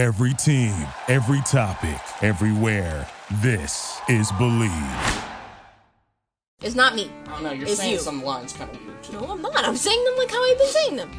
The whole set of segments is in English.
Every team, every topic, everywhere. This is Bleav. It's not me. Oh, I don't know, you're It's saying you. some lines kind of weird. No, I'm not. I'm saying them like how I've been saying them.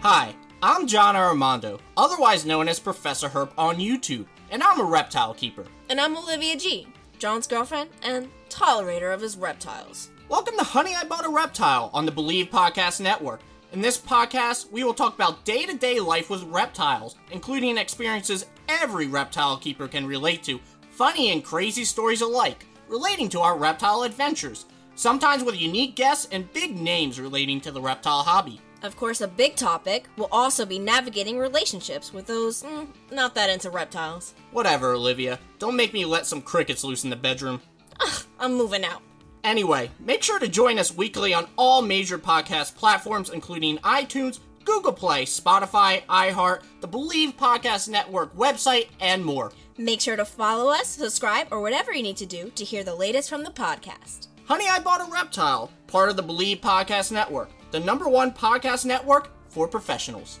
Hi, I'm John Armando, otherwise known as Professor Herp on YouTube, and I'm a reptile keeper. And I'm Olivia G, John's girlfriend and tolerator of his reptiles. Welcome to Honey, I Bought a Reptile on the Bleav Podcast Network. In this podcast, we will talk about day to day life with reptiles, including experiences every reptile keeper can relate to, funny and crazy stories alike, relating to our reptile adventures, sometimes with unique guests and big names relating to the reptile hobby. Of course, a big topic will also be navigating relationships with those mm, not that into reptiles. Whatever, Olivia. Don't make me let some crickets loose in the bedroom. Ugh, I'm moving out. Anyway, make sure to join us weekly on all major podcast platforms, including iTunes, Google Play, Spotify, iHeart, the Bleav Podcast Network website, and more. Make sure to follow us, subscribe, or whatever you need to do to hear the latest from the podcast. Honey, I Bought a Reptile, part of the Bleav Podcast Network, the number one podcast network for professionals.